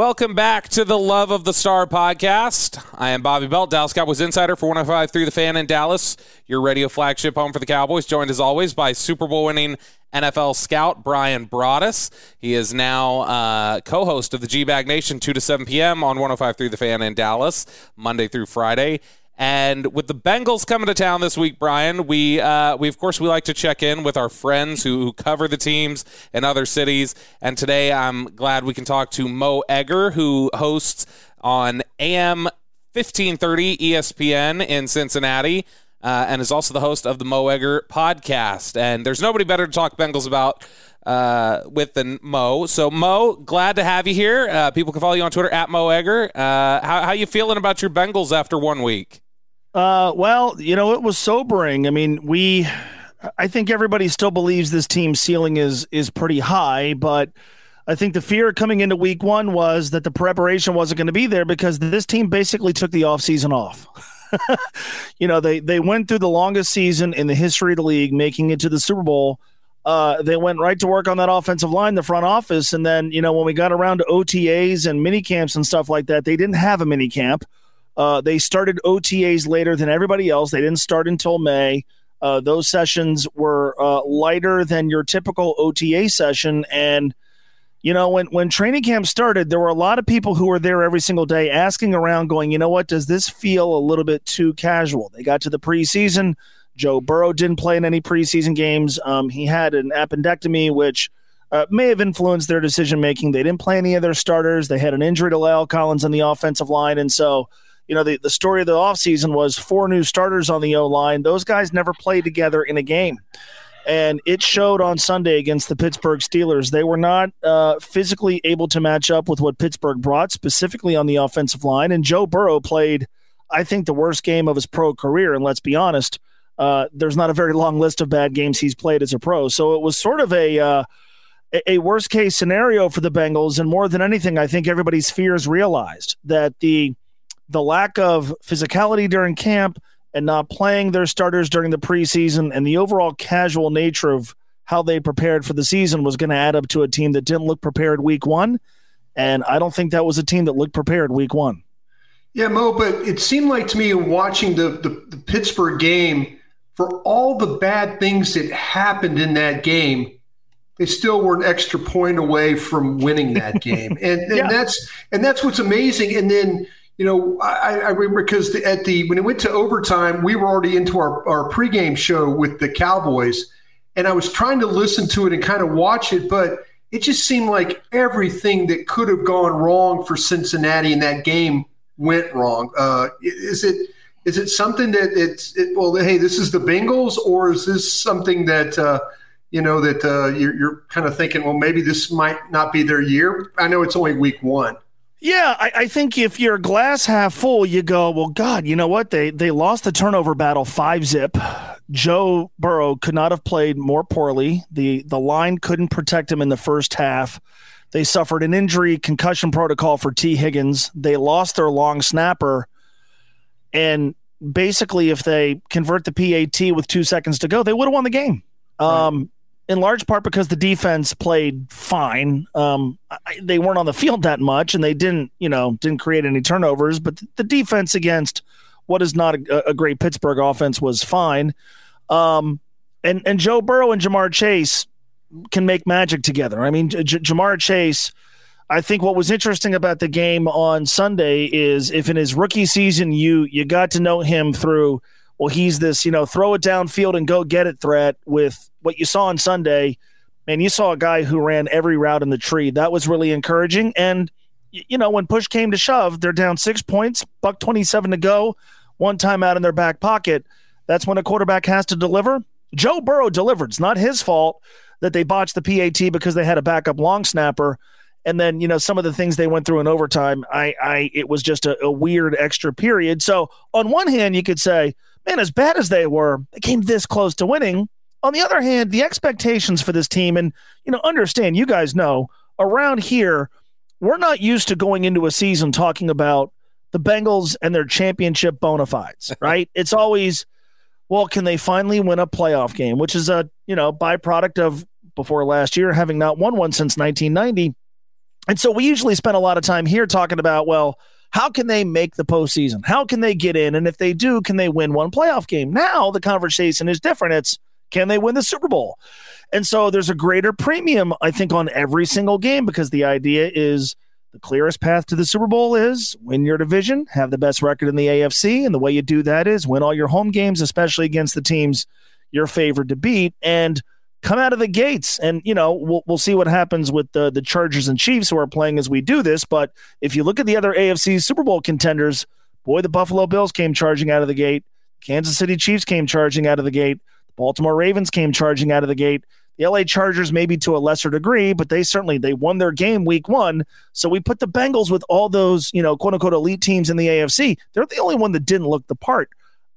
Welcome back to the Love of the Star podcast. I am Bobby Belt, Dallas Cowboys insider for 105 through the fan in Dallas, your radio flagship home for the Cowboys, joined as always by Super Bowl winning NFL scout Bryan Broaddus. He is now uh, co host of the G Bag Nation, 2 to 7 p.m. on 105 through the fan in Dallas, Monday through Friday. And with the Bengals coming to town this week, Bryan, we uh, we of course we like to check in with our friends who, who, cover the teams in other cities. And today I'm glad we can talk to Mo Egger, who hosts on AM 1530 ESPN in Cincinnati. Uh, and is also the host of the Mo Egger podcast. And there's nobody better to talk Bengals about uh, with than Mo. So Mo, glad to have you here. Uh, people can follow you on Twitter at Mo Egger. Uh, how how you feeling about your Bengals after one week? Uh, well, you know, it was sobering. I mean, we, I think everybody still believes this team's ceiling is is pretty high, but I think the fear coming into week one was that the preparation wasn't going to be there because this team basically took the offseason off. you know, they they went through the longest season in the history of the league, making it to the Super Bowl. Uh, they went right to work on that offensive line, the front office, and then you know when we got around to OTAs and mini camps and stuff like that, they didn't have a mini camp. Uh, they started OTAs later than everybody else. They didn't start until May. Uh, those sessions were uh, lighter than your typical OTA session. And, you know, when, when training camp started, there were a lot of people who were there every single day asking around, going, you know what, does this feel a little bit too casual? They got to the preseason. Joe Burrow didn't play in any preseason games. Um, he had an appendectomy, which uh, may have influenced their decision making. They didn't play any of their starters. They had an injury to La'el Collins on the offensive line. And so, you know, the, the story of the offseason was four new starters on the O line. Those guys never played together in a game. And it showed on Sunday against the Pittsburgh Steelers. They were not uh, physically able to match up with what Pittsburgh brought, specifically on the offensive line. And Joe Burrow played, I think, the worst game of his pro career. And let's be honest, uh, there's not a very long list of bad games he's played as a pro. So it was sort of a. Uh, a worst case scenario for the Bengals. And more than anything, I think everybody's fears realized that the the lack of physicality during camp and not playing their starters during the preseason and the overall casual nature of how they prepared for the season was going to add up to a team that didn't look prepared week one. And I don't think that was a team that looked prepared week one. Yeah, Mo, but it seemed like to me watching the, the, the Pittsburgh game, for all the bad things that happened in that game, they still were an extra point away from winning that game. And, and yeah. that's and that's what's amazing. And then – you know, I, I remember because at the when it went to overtime, we were already into our, our pregame show with the Cowboys, and I was trying to listen to it and kind of watch it, but it just seemed like everything that could have gone wrong for Cincinnati in that game went wrong. Uh, is it is it something that it's it, well? Hey, this is the Bengals, or is this something that uh, you know, that uh, you're, you're kind of thinking, well, maybe this might not be their year? I know it's only week one. Yeah, I, I, think if you're glass half full, you go, well, God, you know what? They they lost the turnover battle five zip. Joe Burrow could not have played more poorly. The the line couldn't protect him in the first half. They suffered an injury concussion protocol for Tee Higgins. They lost their long snapper. And basically, if they convert the PAT with two seconds to go, they would have won the game. Um, in large part because the defense played fine. Um, I, they weren't on the field that much, and they didn't, you know, didn't create any turnovers. But the defense against what is not a, a great Pittsburgh offense was fine. Um, and and Joe Burrow and Ja'Marr Chase can make magic together. I mean, J- Ja'Marr Chase I think what was interesting about the game on Sunday is if in his rookie season you you got to know him through well he's this you know throw it downfield and go get it threat with what you saw on Sunday. And you saw a guy who ran every route in the tree. That was really encouraging. And you know when push came to shove they're down 6 points buck 27 to go one time out in their back pocket. That's when a quarterback has to deliver. Joe Burrow delivered. It's not his fault that they botched the PAT because they had a backup long snapper and then you know some of the things they went through in overtime i i it was just a, a, weird extra period. So on one hand you could say man as bad as they were they came this close to winning. On the other hand the expectations for this team and you know understand you guys know around here we're not used to going into a season talking about the bengals and their championship bona fides right? It's always well can they finally win a playoff game? Which is a you know byproduct of before last year having not won one since 1990 and so we usually spend a lot of time here talking about, well, how can they make the postseason? How can they get in? And if they do, can they win one playoff game? Now the conversation is different. It's can they win the Super Bowl? And so there's a greater premium, I think, on every single game because the idea is the clearest path to the Super Bowl is win your division, have the best record in the AFC. And the way you do that is win all your home games, especially against the teams you're favored to beat. And come out of the gates. And you know we'll, we'll see what happens with the the chargers and chiefs who are playing as we do this. But if you look at the other afc super bowl contenders boy the buffalo bills came charging out of the gate. Kansas city chiefs came charging out of the gate. The baltimore ravens came charging out of the gate. The la chargers maybe to a lesser degree but they certainly they won their game week one. So we put the bengals with all those you know quote unquote elite teams in the afc they're the only one that didn't look the part.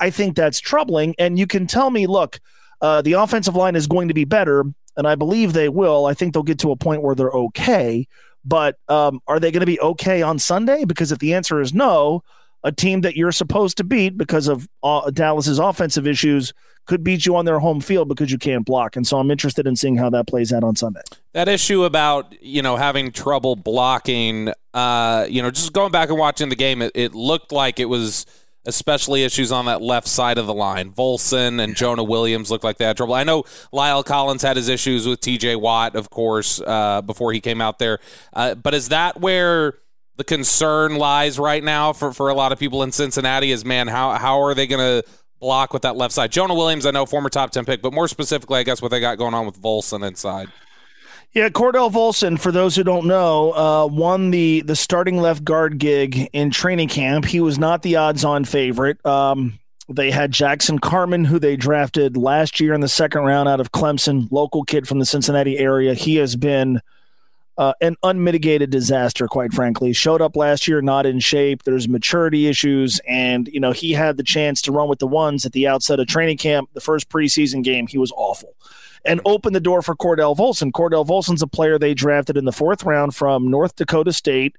I think that's troubling. And you can tell me look uh, the offensive line is going to be better, and I believe they will. I think they'll get to a point where they're okay. But um, are they going to be okay on Sunday? Because if the answer is no, a team that you're supposed to beat because of uh, Dallas's offensive issues could beat you on their home field because you can't block. And so I'm interested in seeing how that plays out on Sunday. That issue about, you know, having trouble blocking, uh, you know, just going back and watching the game, it, it looked like it was – especially issues on that left side of the line. Volson and Jonah Williams look like they had trouble. I know La'el Collins had his issues with TJ Watt, of course, uh, before he came out there. Uh, but is that where the concern lies right now for, for a lot of people in Cincinnati? Is man, how how are they going to block with that left side? Jonah Williams, I know, former top ten pick, but more specifically, I guess what they got going on with Volson inside. Yeah, Cordell Volson, for those who don't know, uh, won the the starting left guard gig in training camp. He was not the odds-on favorite. Um, they had Jackson Carman, who they drafted last year in the second round out of Clemson, local kid from the Cincinnati area. He has been uh, an unmitigated disaster, quite frankly. Showed up last year not in shape. There's maturity issues, and you know he had the chance to run with the ones at the outset of training camp. The first preseason game, he was awful and open the door for Cordell Volson. Cordell Volson's a player they drafted in the fourth round from North Dakota State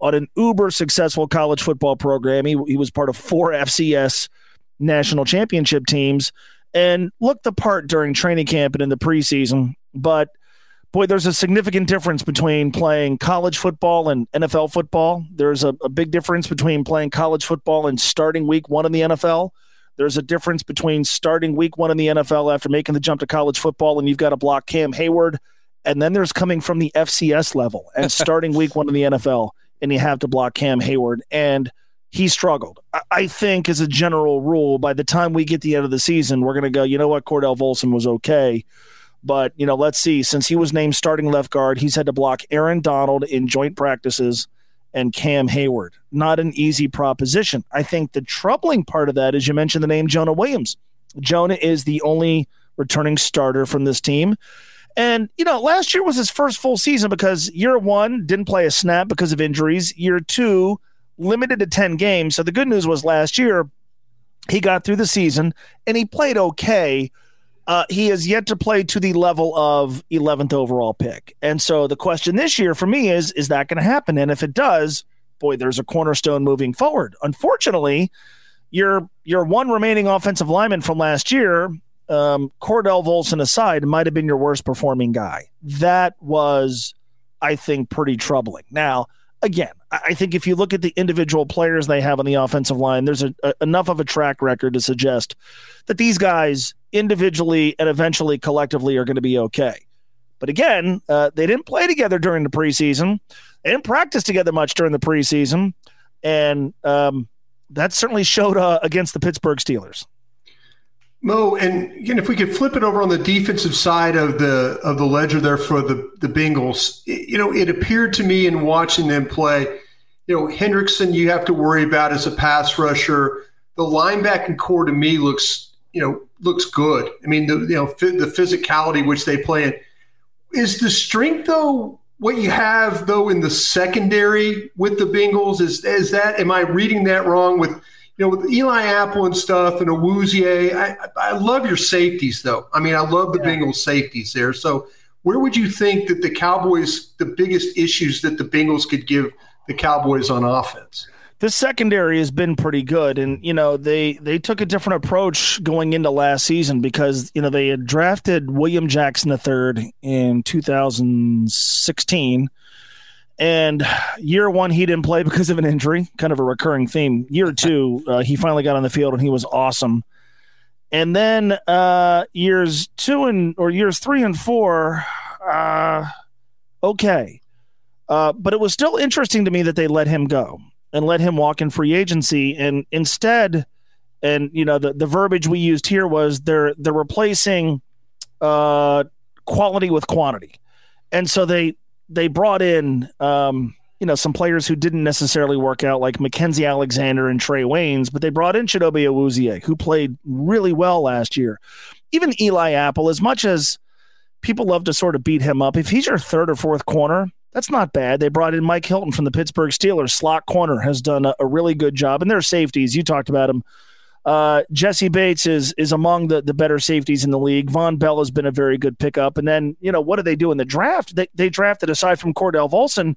on an uber successful college football program. He, he was part of four FCS national championship teams and looked the part during training camp and in the preseason. But boy, there's a significant difference between playing college football and NFL football. There's a, a big difference between playing college football and starting week one in the NFL. There's a difference between starting week one in the NFL after making the jump to college football and you've got to block Cam Heyward. And then there's coming from the FCS level and starting week one in the NFL and you have to block Cam Heyward. And he struggled. I think, as a general rule, by the time we get the end of the season, we're going to go, you know what, Cordell Volson was okay. But, you know, let's see. Since he was named starting left guard, he's had to block Aaron Donald in joint practices and Cam Heyward. Not an easy proposition. I think the troubling part of that is you mentioned the name Jonah Williams. Jonah is the only returning starter from this team. And, you know, last year was his first full season because year one didn't play a snap because of injuries. Year two, limited to 10 games. So the good news was last year, he got through the season and he played okay. Uh, he has yet to play to the level of 11th overall pick. And so the question this year for me is is that going to happen? And if it does, boy, there's a cornerstone moving forward. Unfortunately, your your one remaining offensive lineman from last year, um, Cordell Volson aside, might have been your worst performing guy. That was, I think, pretty troubling. Now, again, I think if you look at the individual players they have on the offensive line, there's a, a, enough of a track record to suggest that these guys individually and eventually collectively are going to be okay. But again, uh, they didn't play together during the preseason. They didn't practice together much during the preseason, and um, that certainly showed uh, against the Pittsburgh Steelers. Mo, and again, if we could flip it over on the defensive side of the of the ledger there for the the Bengals, you know, it appeared to me in watching them play, you know, Hendrickson you have to worry about as a pass rusher. The linebacking corps to me looks, you know, looks good. I mean, the you know the physicality which they play in is the strength though what you have though in the secondary with the Bengals is is that am I reading that wrong with you know, with Eli Apple and stuff and Awuzie, I, I love your safeties, though. I mean, I love the yeah. Bengals safeties there. So, where would you think that the Cowboys, the biggest issues that the Bengals could give the Cowboys on offense? The secondary has been pretty good, and you know they they took a different approach going into last season because you know they had drafted William Jackson III in 2016 and year one, he didn't play because of an injury, kind of a recurring theme. Year two, uh, he finally got on the field and he was awesome. And then uh, years two and or years three and four, uh, okay. Uh, but it was still interesting to me that they let him go and let him walk in free agency. And instead, and you know the, the verbiage we used here was they're they're replacing uh, quality with quantity. And so they they brought in um, you know some players who didn't necessarily work out, like Mackenzie Alexander and Trae Waynes, but they brought in Chidobe Awuzie, who played really well last year. Even Eli Apple, as much as people love to sort of beat him up, if he's your third or fourth corner, that's not bad. They brought in Mike Hilton from the Pittsburgh Steelers. Slot corner has done a, a really good job, and their safeties. You talked about him. Uh, Jessie Bates is is among the, the better safeties in the league. Vonn Bell has been a very good pickup. And then, you know, what do they do in the draft? They, they drafted, aside from Cordell Volson,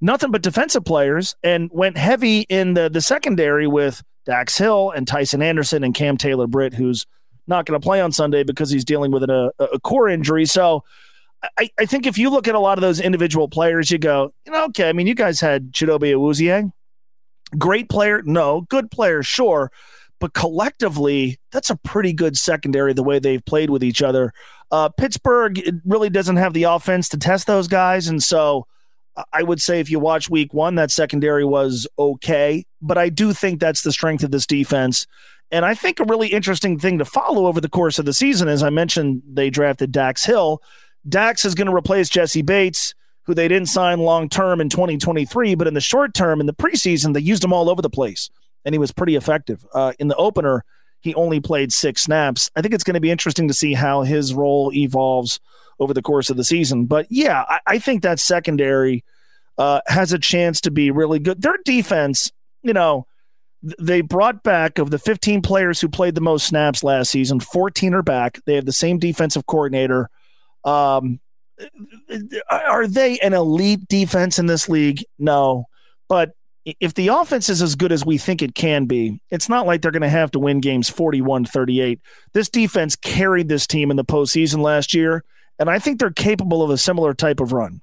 nothing but defensive players and went heavy in the, the secondary with Dax Hill and Tycen Anderson and Cam Taylor Britt, who's not going to play on Sunday because he's dealing with a, a core injury. So I, I think if you look at a lot of those individual players, you go, you know, okay, I mean, you guys had Chidobe Awuzie. Great player? No. Good player? Sure but collectively, that's a pretty good secondary the way they've played with each other. Uh, Pittsburgh really doesn't have the offense to test those guys, and so I would say if you watch Week One, that secondary was okay. But I do think that's the strength of this defense. And I think a really interesting thing to follow over the course of the season, as I mentioned, they drafted Dax Hill. Dax is going to replace Jessie Bates, who they didn't sign long term in 2023, but in the short term, in the preseason, they used him all over the place and he was pretty effective. Uh, in the opener, he only played six snaps. I think it's going to be interesting to see how his role evolves over the course of the season. But yeah, I, I think that secondary uh, has a chance to be really good. Their defense, you know, they brought back of the 15 players who played the most snaps last season, 14 are back. They have the same defensive coordinator. Um, are they an elite defense in this league? No, but if the offense is as good as we think it can be, it's not like they're going to have to win games 41 38. This defense carried this team in the postseason last year, and I think they're capable of a similar type of run.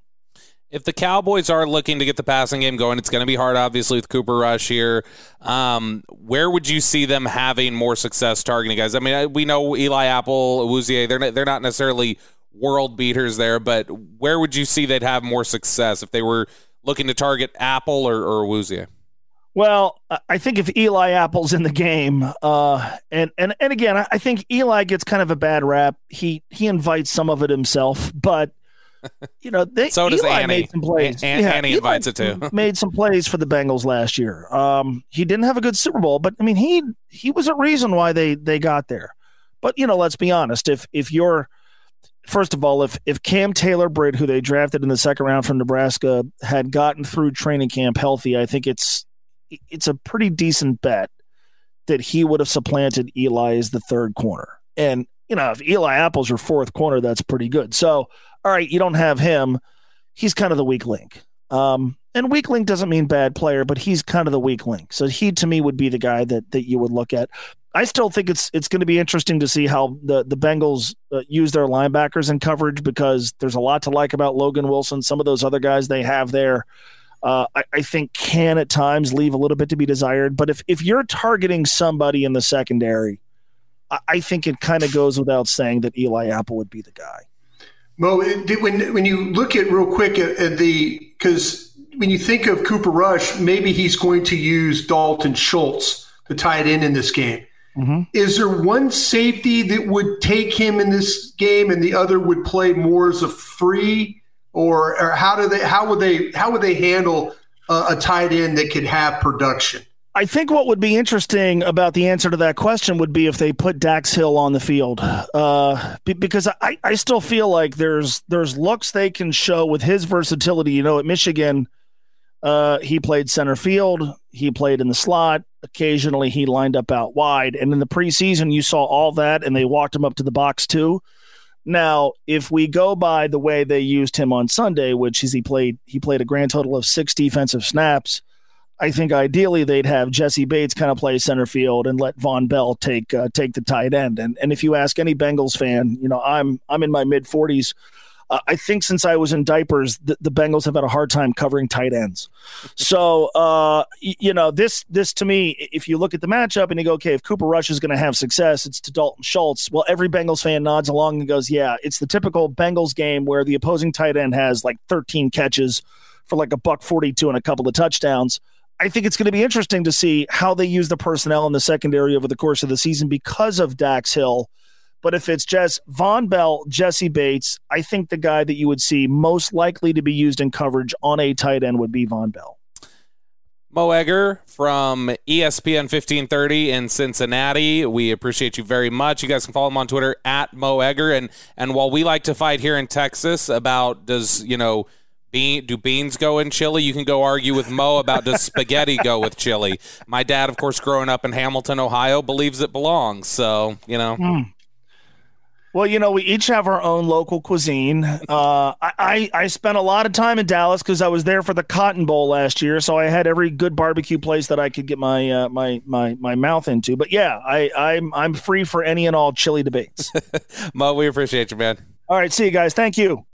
If the Cowboys are looking to get the passing game going, it's going to be hard, obviously, with Cooper Rush here. Um, where would you see them having more success targeting guys? I mean, we know Eli Apple, Awuzie, they're not, they're not necessarily world beaters there, but where would you see they'd have more success if they were looking to target Apple or, or Awuzie? Well, I think if Eli Apple's in the game, uh, and and and again, I think Eli gets kind of a bad rap. He he invites some of it himself, but you know, they, so does Eli Annie. made some plays. Yeah, Annie Eli invites it too. made some plays for the Bengals last year. Um, he didn't have a good Super Bowl, but I mean, he he was a reason why they they got there. But you know, let's be honest. If if you're first of all, if if Cam Taylor Britt, who they drafted in the second round from Nebraska, had gotten through training camp healthy, I think it's it's a pretty decent bet that he would have supplanted Eli as the third corner. And you know, if Eli Apple's your fourth corner, that's pretty good. So, all right, you don't have him. He's kind of the weak link. Um, and weak link doesn't mean bad player, but he's kind of the weak link. So he to me would be the guy that that you would look at. I still think it's it's going to be interesting to see how the the Bengals uh, use their linebackers in coverage because there's a lot to like about Logan Wilson. Some of those other guys they have there, uh, I, I, think can at times leave a little bit to be desired. But if if you're targeting somebody in the secondary, I, I think it kind of goes without saying that Eli Apple would be the guy. Mo, when when you look at real quick at, at the because when you think of Cooper Rush, maybe he's going to use Dalton Schultz to tie it in in this game. Mm-hmm. Is there one safety that would take him in this game, and the other would play more as a free, or, or how do they? How would they? How would they handle a, a tight end that could have production? I think what would be interesting about the answer to that question would be if they put Dax Hill on the field, uh, because I, I still feel like there's there's looks they can show with his versatility. You know, at Michigan, uh, he played center field, he played in the slot. Occasionally, he lined up out wide. And in the preseason, you saw all that, and they walked him up to the box too. Now, if we go by the way they used him on Sunday, which is he played he played a grand total of six defensive snaps. I think ideally they'd have Jessie Bates kind of play center field and let Vonn Bell take uh, take the tight end. And and if you ask any Bengals fan, you know I'm I'm in my mid 40s. Uh, I think since I was in diapers, the, the, Bengals have had a hard time covering tight ends. So, uh, you know, this this to me, if you look at the matchup and you go, okay, if Cooper Rush is going to have success, it's to Dalton Schultz. Well, every Bengals fan nods along and goes, yeah, it's the typical Bengals game where the opposing tight end has like 13 catches for like a buck 42 and a couple of touchdowns. I think it's going to be interesting to see how they use the personnel in the secondary over the course of the season because of Dax Hill but if it's just Vonn Bell, Jessie Bates, I think the guy that you would see most likely to be used in coverage on a tight end would be Vonn Bell. Mo Egger from ESPN 1530 in Cincinnati. We appreciate you very much. You guys can follow him on Twitter at Mo Egger. And and while we like to fight here in Texas about does you know bean do beans go in chili, you can go argue with Mo about does spaghetti go with chili. My dad, of course, growing up in Hamilton, Ohio, believes it belongs. So you know. Mm. Well, you know, we each have our own local cuisine. Uh, I, I spent a lot of time in Dallas because I was there for the Cotton Bowl last year, so I had every good barbecue place that I could get my uh, my my my mouth into. But yeah, I I'm I'm free for any and all chili debates. Mo, we appreciate you, man. All right, see you guys. Thank you.